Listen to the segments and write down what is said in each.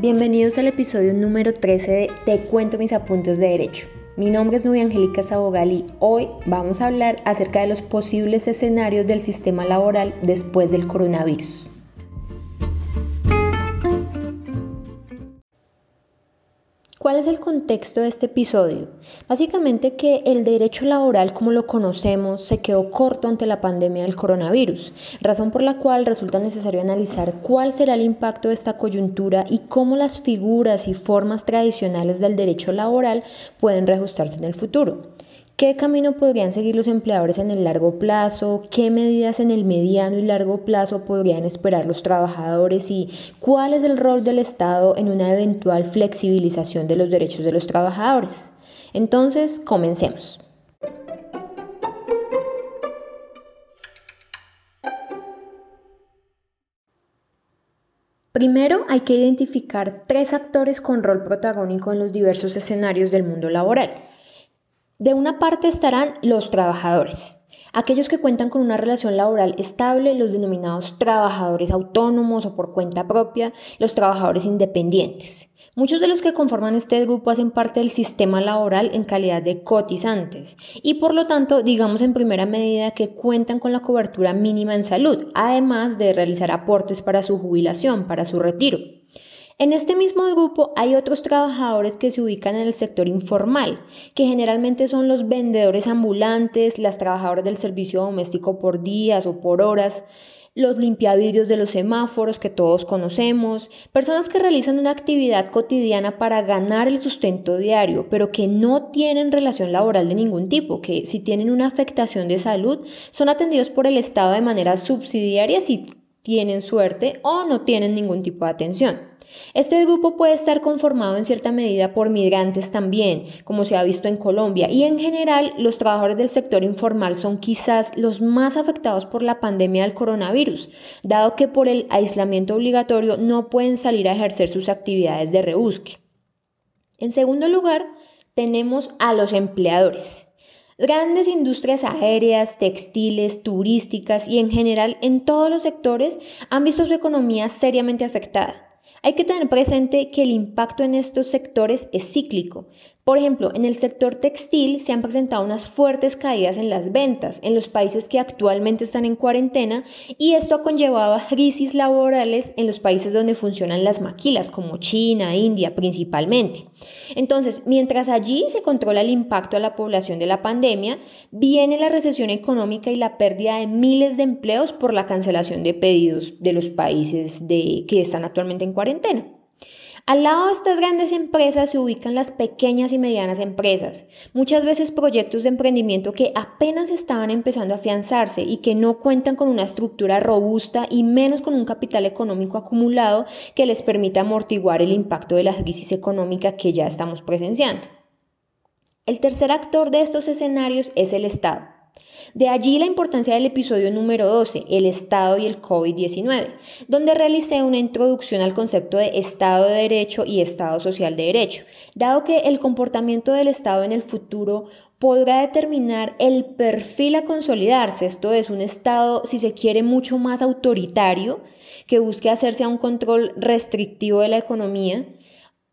Bienvenidos al episodio número 13 de Te cuento mis apuntes de derecho. Mi nombre es Nubia Angélica Sabogal y hoy vamos a hablar acerca de los posibles escenarios del sistema laboral después del coronavirus. ¿Cuál es el contexto de este episodio? Básicamente que el derecho laboral como lo conocemos se quedó corto ante la pandemia del coronavirus, razón por la cual resulta necesario analizar cuál será el impacto de esta coyuntura y cómo las figuras y formas tradicionales del derecho laboral pueden reajustarse en el futuro. ¿Qué camino podrían seguir los empleadores en el largo plazo? ¿Qué medidas en el mediano y largo plazo podrían esperar los trabajadores? ¿Y cuál es el rol del Estado en una eventual flexibilización de los derechos de los trabajadores? Entonces, comencemos. Primero hay que identificar tres actores con rol protagónico en los diversos escenarios del mundo laboral. De una parte estarán los trabajadores, aquellos que cuentan con una relación laboral estable, los denominados trabajadores autónomos o por cuenta propia, los trabajadores independientes. Muchos de los que conforman este grupo hacen parte del sistema laboral en calidad de cotizantes y por lo tanto digamos en primera medida que cuentan con la cobertura mínima en salud, además de realizar aportes para su jubilación, para su retiro. En este mismo grupo hay otros trabajadores que se ubican en el sector informal, que generalmente son los vendedores ambulantes, las trabajadoras del servicio doméstico por días o por horas, los limpiavidrios de los semáforos que todos conocemos, personas que realizan una actividad cotidiana para ganar el sustento diario, pero que no tienen relación laboral de ningún tipo, que si tienen una afectación de salud son atendidos por el Estado de manera subsidiaria si tienen suerte o no tienen ningún tipo de atención. Este grupo puede estar conformado en cierta medida por migrantes también, como se ha visto en Colombia, y en general los trabajadores del sector informal son quizás los más afectados por la pandemia del coronavirus, dado que por el aislamiento obligatorio no pueden salir a ejercer sus actividades de rebusque. En segundo lugar, tenemos a los empleadores. Grandes industrias aéreas, textiles, turísticas y en general en todos los sectores han visto su economía seriamente afectada. Hay que tener presente que el impacto en estos sectores es cíclico. Por ejemplo, en el sector textil se han presentado unas fuertes caídas en las ventas en los países que actualmente están en cuarentena y esto ha conllevado a crisis laborales en los países donde funcionan las maquilas, como China, India principalmente. Entonces, mientras allí se controla el impacto a la población de la pandemia, viene la recesión económica y la pérdida de miles de empleos por la cancelación de pedidos de los países de, que están actualmente en cuarentena. Al lado de estas grandes empresas se ubican las pequeñas y medianas empresas, muchas veces proyectos de emprendimiento que apenas estaban empezando a afianzarse y que no cuentan con una estructura robusta y menos con un capital económico acumulado que les permita amortiguar el impacto de la crisis económica que ya estamos presenciando. El tercer actor de estos escenarios es el Estado. De allí la importancia del episodio número 12, el Estado y el COVID-19, donde realicé una introducción al concepto de Estado de Derecho y Estado Social de Derecho, dado que el comportamiento del Estado en el futuro podrá determinar el perfil a consolidarse. Esto es un Estado, si se quiere, mucho más autoritario, que busque hacerse a un control restrictivo de la economía,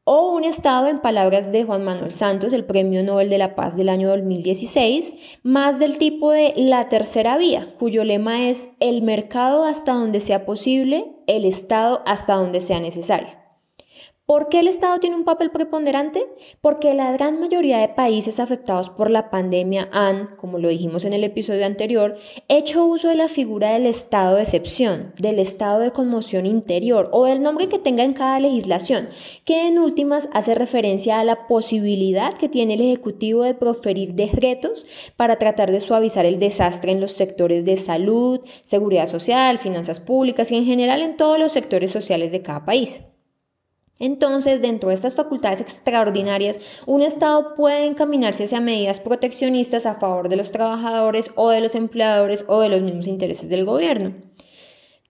o un Estado, en palabras de Juan Manuel Santos, el Premio Nobel de la Paz del año 2016, más del tipo de la tercera vía, cuyo lema es el mercado hasta donde sea posible, el Estado hasta donde sea necesario. ¿Por qué el Estado tiene un papel preponderante? Porque la gran mayoría de países afectados por la pandemia han, como lo dijimos en el episodio anterior, hecho uso de la figura del estado de excepción, del estado de conmoción interior o del nombre que tenga en cada legislación, que en últimas hace referencia a la posibilidad que tiene el Ejecutivo de proferir decretos para tratar de suavizar el desastre en los sectores de salud, seguridad social, finanzas públicas y en general en todos los sectores sociales de cada país. Entonces, dentro de estas facultades extraordinarias, un Estado puede encaminarse hacia medidas proteccionistas a favor de los trabajadores o de los empleadores o de los mismos intereses del gobierno.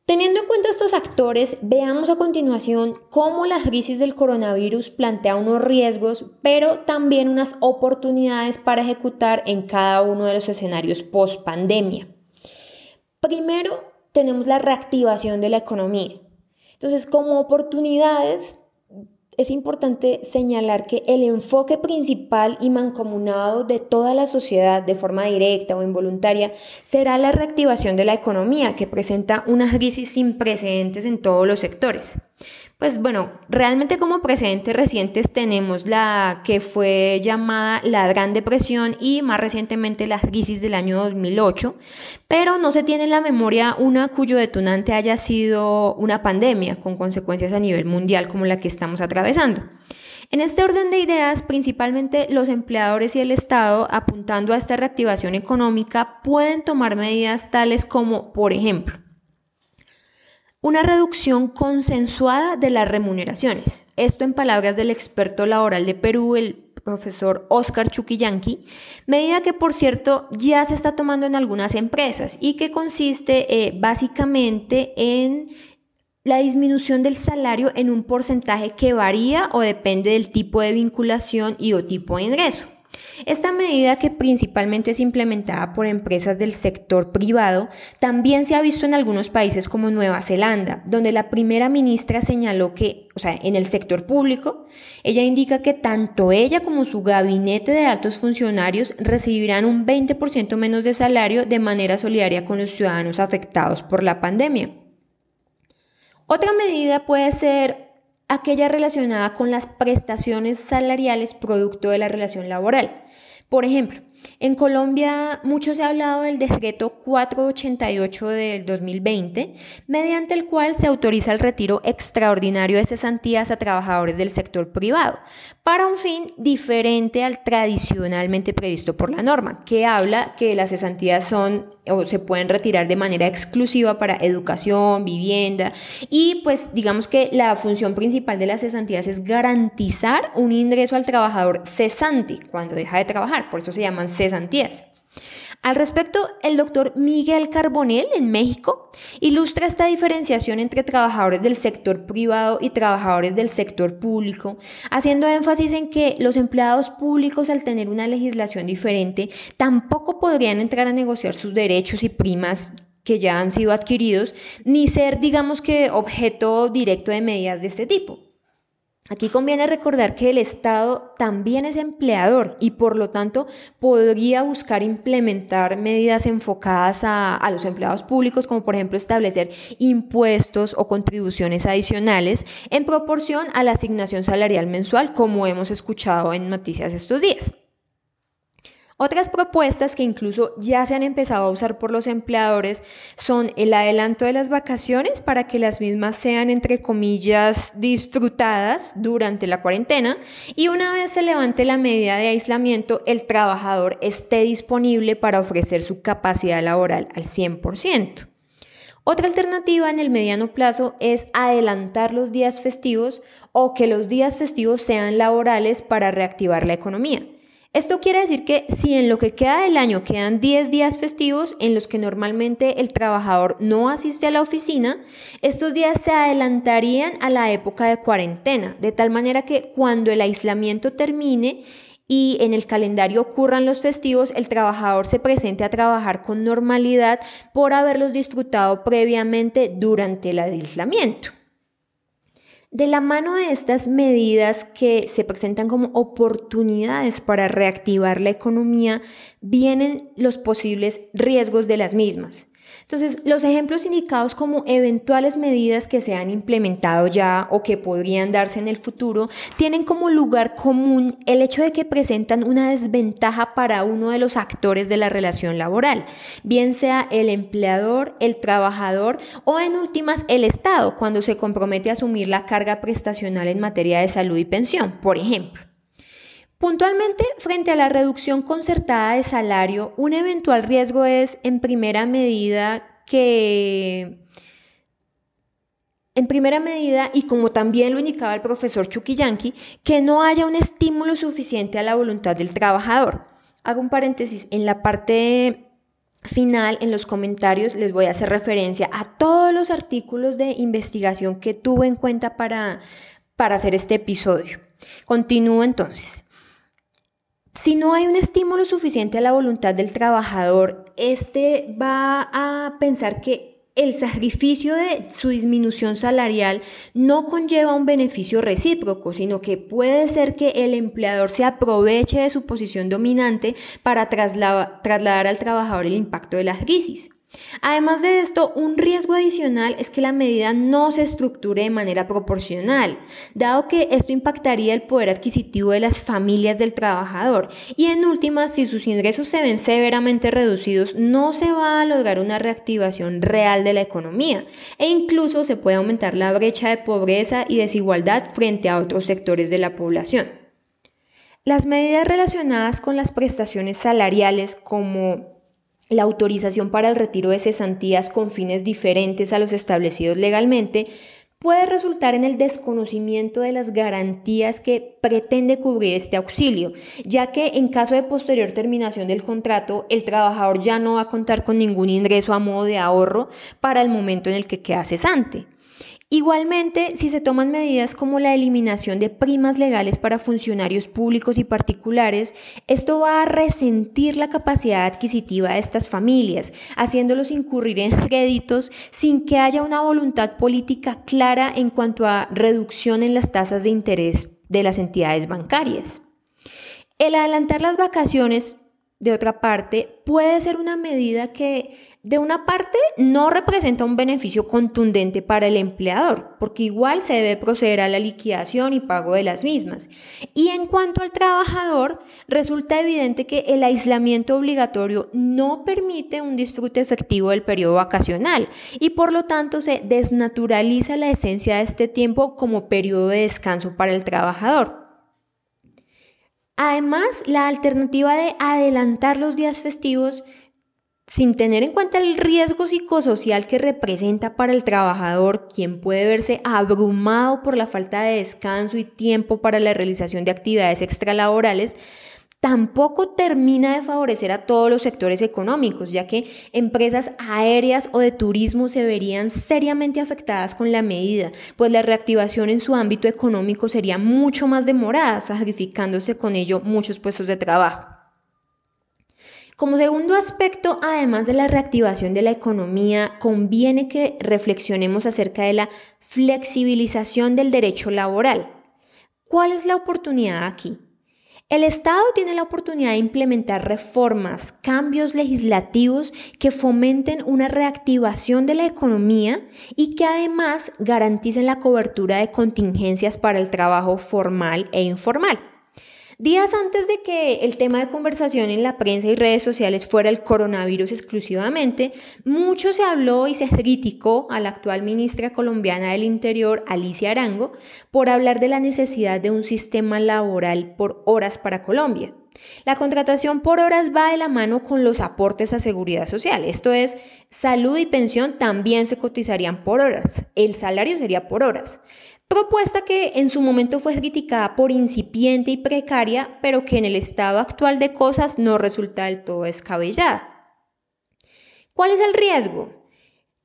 Teniendo en cuenta estos actores, veamos a continuación cómo la crisis del coronavirus plantea unos riesgos, pero también unas oportunidades para ejecutar en cada uno de los escenarios post pandemia. Primero, tenemos la reactivación de la economía. Entonces, como oportunidades, es importante señalar que el enfoque principal y mancomunado de toda la sociedad de forma directa o involuntaria será la reactivación de la economía, que presenta una crisis sin precedentes en todos los sectores. Pues bueno, realmente como precedentes recientes tenemos la que fue llamada la Gran Depresión y más recientemente la crisis del año 2008, pero no se tiene en la memoria una cuyo detonante haya sido una pandemia con consecuencias a nivel mundial como la que estamos atravesando. En este orden de ideas, principalmente los empleadores y el Estado, apuntando a esta reactivación económica, pueden tomar medidas tales como, por ejemplo, una reducción consensuada de las remuneraciones. Esto en palabras del experto laboral de Perú, el profesor Oscar Chuquillanqui, medida que por cierto ya se está tomando en algunas empresas y que consiste eh, básicamente en la disminución del salario en un porcentaje que varía o depende del tipo de vinculación y o tipo de ingreso. Esta medida, que principalmente es implementada por empresas del sector privado, también se ha visto en algunos países como Nueva Zelanda, donde la primera ministra señaló que, o sea, en el sector público, ella indica que tanto ella como su gabinete de altos funcionarios recibirán un 20% menos de salario de manera solidaria con los ciudadanos afectados por la pandemia. Otra medida puede ser aquella relacionada con las prestaciones salariales producto de la relación laboral. Por ejemplo, en Colombia mucho se ha hablado del decreto 488 del 2020, mediante el cual se autoriza el retiro extraordinario de cesantías a trabajadores del sector privado, para un fin diferente al tradicionalmente previsto por la norma, que habla que las cesantías son o se pueden retirar de manera exclusiva para educación, vivienda y pues digamos que la función principal de las cesantías es garantizar un ingreso al trabajador cesante cuando deja de trabajar, por eso se llaman cesantías. Al respecto, el doctor Miguel Carbonell en México ilustra esta diferenciación entre trabajadores del sector privado y trabajadores del sector público, haciendo énfasis en que los empleados públicos al tener una legislación diferente tampoco podrían entrar a negociar sus derechos y primas que ya han sido adquiridos, ni ser, digamos que, objeto directo de medidas de este tipo. Aquí conviene recordar que el Estado también es empleador y por lo tanto podría buscar implementar medidas enfocadas a, los empleados públicos, como por ejemplo establecer impuestos o contribuciones adicionales en proporción a la asignación salarial mensual, como hemos escuchado en noticias estos días. Otras propuestas que incluso ya se han empezado a usar por los empleadores son el adelanto de las vacaciones para que las mismas sean, entre comillas, disfrutadas durante la cuarentena y una vez se levante la medida de aislamiento, el trabajador esté disponible para ofrecer su capacidad laboral al 100%. Otra alternativa en el mediano plazo es adelantar los días festivos o que los días festivos sean laborales para reactivar la economía. Esto quiere decir que si en lo que queda del año quedan 10 días festivos en los que normalmente el trabajador no asiste a la oficina, estos días se adelantarían a la época de cuarentena, de tal manera que cuando el aislamiento termine y en el calendario ocurran los festivos, el trabajador se presente a trabajar con normalidad por haberlos disfrutado previamente durante el aislamiento. De la mano de estas medidas que se presentan como oportunidades para reactivar la economía, vienen los posibles riesgos de las mismas. Entonces, los ejemplos indicados como eventuales medidas que se han implementado ya o que podrían darse en el futuro tienen como lugar común el hecho de que presentan una desventaja para uno de los actores de la relación laboral, bien sea el empleador, el trabajador o en últimas el Estado cuando se compromete a asumir la carga prestacional en materia de salud y pensión, por ejemplo. Puntualmente, frente a la reducción concertada de salario, un eventual riesgo es, en primera medida, que... En primera medida, y como también lo indicaba el profesor Chuquillanqui, que no haya un estímulo suficiente a la voluntad del trabajador. Hago un paréntesis, en la parte final, en los comentarios, les voy a hacer referencia a todos los artículos de investigación que tuve en cuenta para, para hacer este episodio. Continúo entonces. Si no hay un estímulo suficiente a la voluntad del trabajador, este va a pensar que el sacrificio de su disminución salarial no conlleva un beneficio recíproco, sino que puede ser que el empleador se aproveche de su posición dominante para trasladar al trabajador el impacto de la crisis. Además de esto, un riesgo adicional es que la medida no se estructure de manera proporcional, dado que esto impactaría el poder adquisitivo de las familias del trabajador y en última, si sus ingresos se ven severamente reducidos, no se va a lograr una reactivación real de la economía e incluso se puede aumentar la brecha de pobreza y desigualdad frente a otros sectores de la población. Las medidas relacionadas con las prestaciones salariales como la autorización para el retiro de cesantías con fines diferentes a los establecidos legalmente puede resultar en el desconocimiento de las garantías que pretende cubrir este auxilio, ya que en caso de posterior terminación del contrato, el trabajador ya no va a contar con ningún ingreso a modo de ahorro para el momento en el que queda cesante. Igualmente, si se toman medidas como la eliminación de primas legales para funcionarios públicos y particulares, esto va a resentir la capacidad adquisitiva de estas familias, haciéndolos incurrir en créditos sin que haya una voluntad política clara en cuanto a reducción en las tasas de interés de las entidades bancarias. El adelantar las vacaciones de otra parte, puede ser una medida que, de una parte, no representa un beneficio contundente para el empleador, porque igual se debe proceder a la liquidación y pago de las mismas. Y en cuanto al trabajador, resulta evidente que el aislamiento obligatorio no permite un disfrute efectivo del periodo vacacional y por lo tanto se desnaturaliza la esencia de este tiempo como periodo de descanso para el trabajador. Además, la alternativa de adelantar los días festivos sin tener en cuenta el riesgo psicosocial que representa para el trabajador, quien puede verse abrumado por la falta de descanso y tiempo para la realización de actividades extralaborales, tampoco termina de favorecer a todos los sectores económicos, ya que empresas aéreas o de turismo se verían seriamente afectadas con la medida, pues la reactivación en su ámbito económico sería mucho más demorada, sacrificándose con ello muchos puestos de trabajo. Como segundo aspecto, además de la reactivación de la economía, conviene que reflexionemos acerca de la flexibilización del derecho laboral. ¿Cuál es la oportunidad aquí? El Estado tiene la oportunidad de implementar reformas, cambios legislativos que fomenten una reactivación de la economía y que además garanticen la cobertura de contingencias para el trabajo formal e informal. Días antes de que el tema de conversación en la prensa y redes sociales fuera el coronavirus exclusivamente, mucho se habló y se criticó a la actual ministra colombiana del Interior, Alicia Arango, por hablar de la necesidad de un sistema laboral por horas para Colombia. La contratación por horas va de la mano con los aportes a seguridad social, esto es, salud y pensión también se cotizarían por horas, el salario sería por horas. Propuesta que en su momento fue criticada por incipiente y precaria, pero que en el estado actual de cosas no resulta del todo descabellada. ¿Cuál es el riesgo?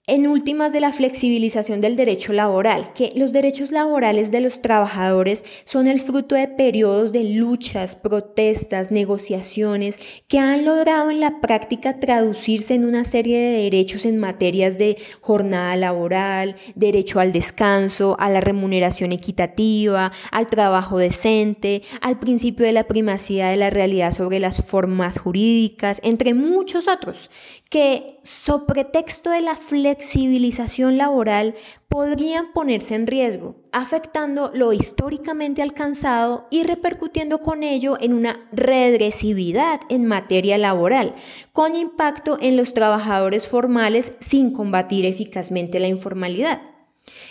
En últimas de la flexibilización del derecho laboral, que los derechos laborales de los trabajadores son el fruto de periodos de luchas, protestas, negociaciones que han logrado en la práctica traducirse en una serie de derechos en materias de jornada laboral, derecho al descanso, a la remuneración equitativa, al trabajo decente, al principio de la primacía de la realidad sobre las formas jurídicas, entre muchos otros, que sobre texto de la flexibilización laboral podrían ponerse en riesgo, afectando lo históricamente alcanzado y repercutiendo con ello en una regresividad en materia laboral, con impacto en los trabajadores formales sin combatir eficazmente la informalidad.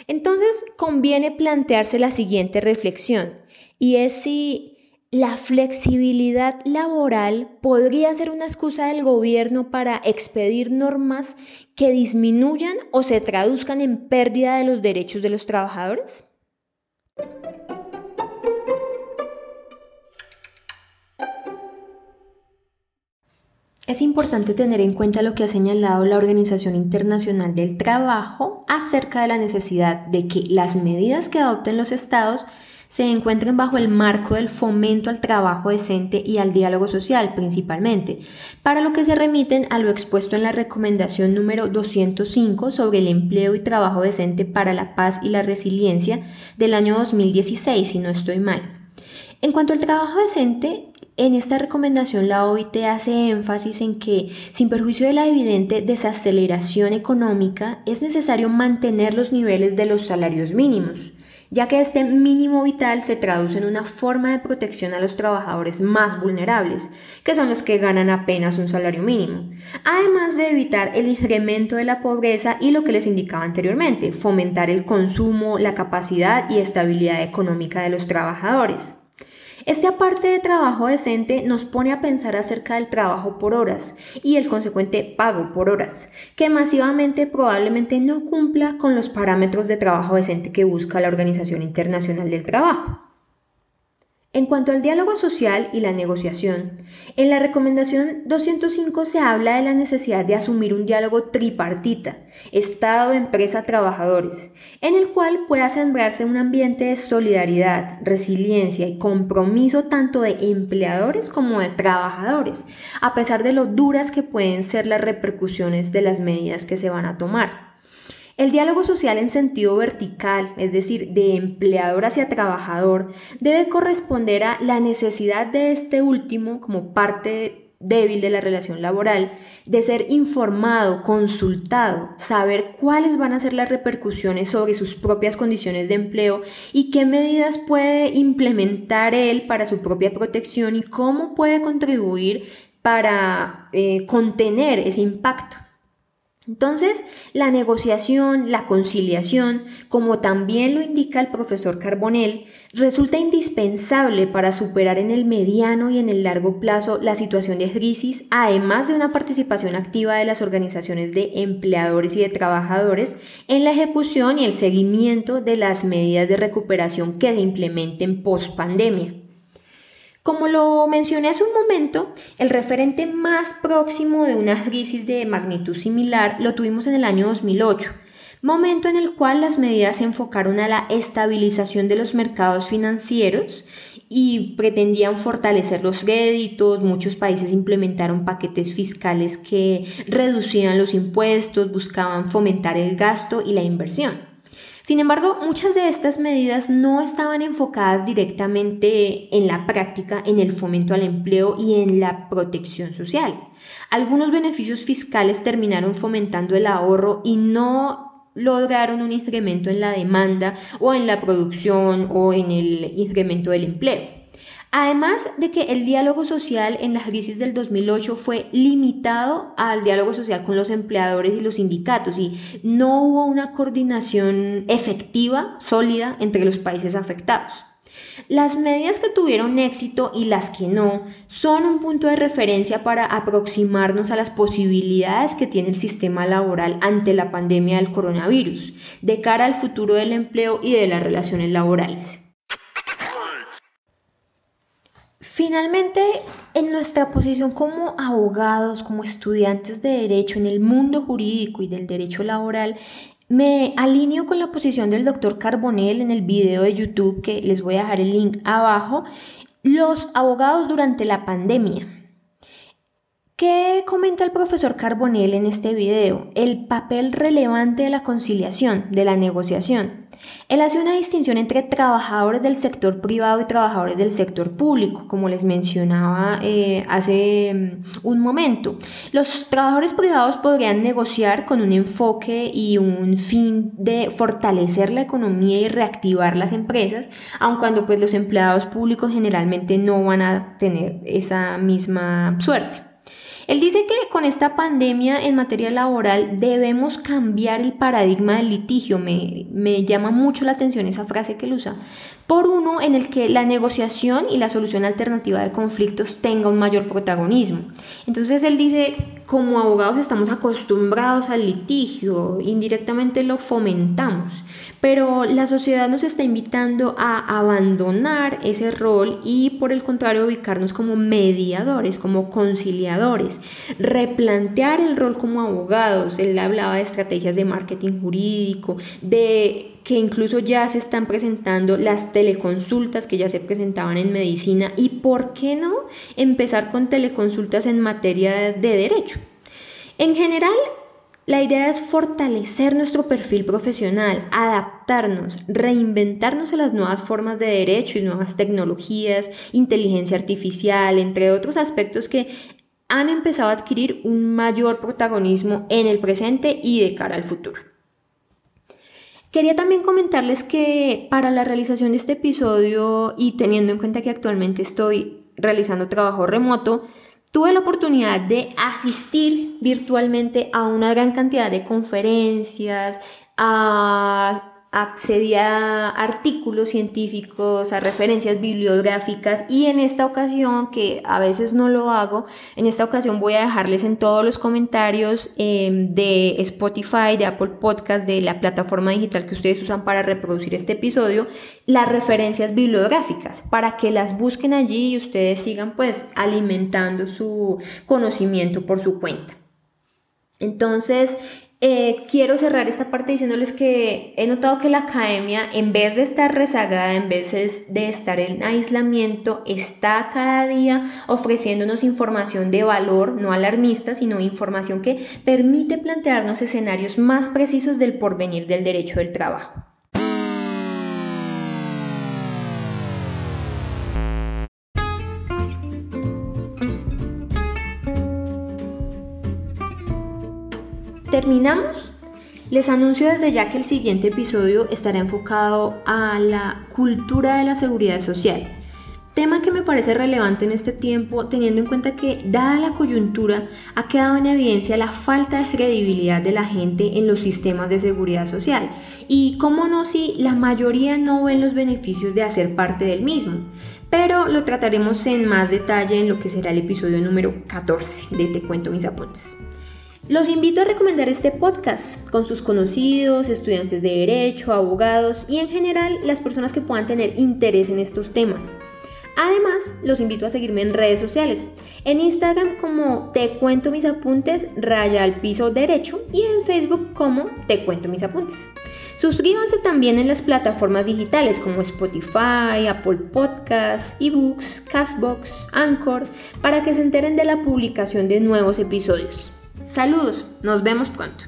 Entonces, conviene plantearse la siguiente reflexión, y es si la flexibilidad laboral podría ser una excusa del gobierno para expedir normas que disminuyan o se traduzcan en pérdida de los derechos de los trabajadores. Es importante tener en cuenta lo que ha señalado la Organización Internacional del Trabajo acerca de la necesidad de que las medidas que adopten los estados se encuentren bajo el marco del fomento al trabajo decente y al diálogo social principalmente, para lo que se remiten a lo expuesto en la recomendación número 205 sobre el empleo y trabajo decente para la paz y la resiliencia del año 2016, si no estoy mal. En cuanto al trabajo decente, en esta recomendación la OIT hace énfasis en que, sin perjuicio de la evidente desaceleración económica, es necesario mantener los niveles de los salarios mínimos, ya que este mínimo vital se traduce en una forma de protección a los trabajadores más vulnerables, que son los que ganan apenas un salario mínimo, además de evitar el incremento de la pobreza y lo que les indicaba anteriormente, fomentar el consumo, la capacidad y estabilidad económica de los trabajadores. Este aparte de trabajo decente nos pone a pensar acerca del trabajo por horas y el consecuente pago por horas, que masivamente probablemente no cumpla con los parámetros de trabajo decente que busca la Organización Internacional del Trabajo. En cuanto al diálogo social y la negociación, en la recomendación 205 se habla de la necesidad de asumir un diálogo tripartita, Estado, empresa, trabajadores, en el cual pueda sembrarse un ambiente de solidaridad, resiliencia y compromiso tanto de empleadores como de trabajadores, a pesar de lo duras que pueden ser las repercusiones de las medidas que se van a tomar. El diálogo social en sentido vertical, es decir, de empleador hacia trabajador, debe corresponder a la necesidad de este último como parte débil de la relación laboral, de ser informado, consultado, saber cuáles van a ser las repercusiones sobre sus propias condiciones de empleo y qué medidas puede implementar él para su propia protección y cómo puede contribuir para eh, contener ese impacto. Entonces, la negociación, la conciliación, como también lo indica el profesor Carbonell, resulta indispensable para superar en el mediano y en el largo plazo la situación de crisis, además de una participación activa de las organizaciones de empleadores y de trabajadores en la ejecución y el seguimiento de las medidas de recuperación que se implementen post pandemia. Como lo mencioné hace un momento, el referente más próximo de una crisis de magnitud similar lo tuvimos en el año 2008, momento en el cual las medidas se enfocaron a la estabilización de los mercados financieros y pretendían fortalecer los créditos, muchos países implementaron paquetes fiscales que reducían los impuestos, buscaban fomentar el gasto y la inversión. Sin embargo, muchas de estas medidas no estaban enfocadas directamente en la práctica, en el fomento al empleo y en la protección social. Algunos beneficios fiscales terminaron fomentando el ahorro y no lograron un incremento en la demanda o en la producción o en el incremento del empleo. Además de que el diálogo social en la crisis del 2008 fue limitado al diálogo social con los empleadores y los sindicatos y no hubo una coordinación efectiva, sólida, entre los países afectados. Las medidas que tuvieron éxito y las que no son un punto de referencia para aproximarnos a las posibilidades que tiene el sistema laboral ante la pandemia del coronavirus, de cara al futuro del empleo y de las relaciones laborales. Finalmente, en nuestra posición como abogados, como estudiantes de derecho en el mundo jurídico y del derecho laboral, me alineo con la posición del doctor Carbonell en el video de YouTube que les voy a dejar el link abajo. Los abogados durante la pandemia. ¿Qué comenta el profesor Carbonell en este video? El papel relevante de la conciliación, de la negociación. Él hace una distinción entre trabajadores del sector privado y trabajadores del sector público, como les mencionaba eh, hace mm, un momento. Los trabajadores privados podrían negociar con un enfoque y un fin de fortalecer la economía y reactivar las empresas, aun cuando pues, los empleados públicos generalmente no van a tener esa misma suerte. Él dice que con esta pandemia en materia laboral debemos cambiar el paradigma del litigio. Me, llama mucho la atención esa frase que él usa. Por uno en el que la negociación y la solución alternativa de conflictos tenga un mayor protagonismo. Entonces él dice, como abogados estamos acostumbrados al litigio, indirectamente lo fomentamos, pero la sociedad nos está invitando a abandonar ese rol y por el contrario ubicarnos como mediadores, como conciliadores replantear el rol como abogados. Él hablaba de estrategias de marketing jurídico, de que incluso ya se están presentando las teleconsultas que ya se presentaban en medicina y por qué no empezar con teleconsultas en materia de derecho. En general, la idea es fortalecer nuestro perfil profesional, adaptarnos, reinventarnos a las nuevas formas de derecho y nuevas tecnologías, inteligencia artificial, entre otros aspectos que han empezado a adquirir un mayor protagonismo en el presente y de cara al futuro. Quería también comentarles que para la realización de este episodio y teniendo en cuenta que actualmente estoy realizando trabajo remoto, Tuve la oportunidad de asistir virtualmente a una gran cantidad de conferencias, a accedí a artículos científicos, a referencias bibliográficas y en esta ocasión, que a veces no lo hago, en esta ocasión voy a dejarles en todos los comentarios em, de Spotify, de Apple Podcast, de la plataforma digital que ustedes usan para reproducir este episodio, las referencias bibliográficas para que las busquen allí y ustedes sigan pues alimentando su conocimiento por su cuenta. Entonces, eh, quiero cerrar esta parte diciéndoles que he notado que la academia, en vez de estar rezagada, en vez de estar en aislamiento, está cada día ofreciéndonos información de valor, no alarmista, sino información que permite plantearnos escenarios más precisos del porvenir del derecho del trabajo. Terminamos. Les anuncio desde ya que el siguiente episodio estará enfocado a la cultura de la seguridad social, tema que me parece relevante en este tiempo teniendo en cuenta que, dada la coyuntura, ha quedado en evidencia la falta de credibilidad de la gente en los sistemas de seguridad social y, cómo no, si la mayoría no ven los beneficios de hacer parte del mismo. Pero lo trataremos en más detalle en lo que será el episodio número 14 de Te cuento mis apuntes. Los invito a recomendar este podcast con sus conocidos, estudiantes de derecho, abogados y en general las personas que puedan tener interés en estos temas. Además, los invito a seguirme en redes sociales. En Instagram como Te Cuento Mis Apuntes, raya al piso derecho y en Facebook como Te Cuento Mis Apuntes. Suscríbanse también en las plataformas digitales como Spotify, Apple Podcasts, eBooks, Castbox, Anchor, para que se enteren de la publicación de nuevos episodios. Saludos, nos vemos pronto.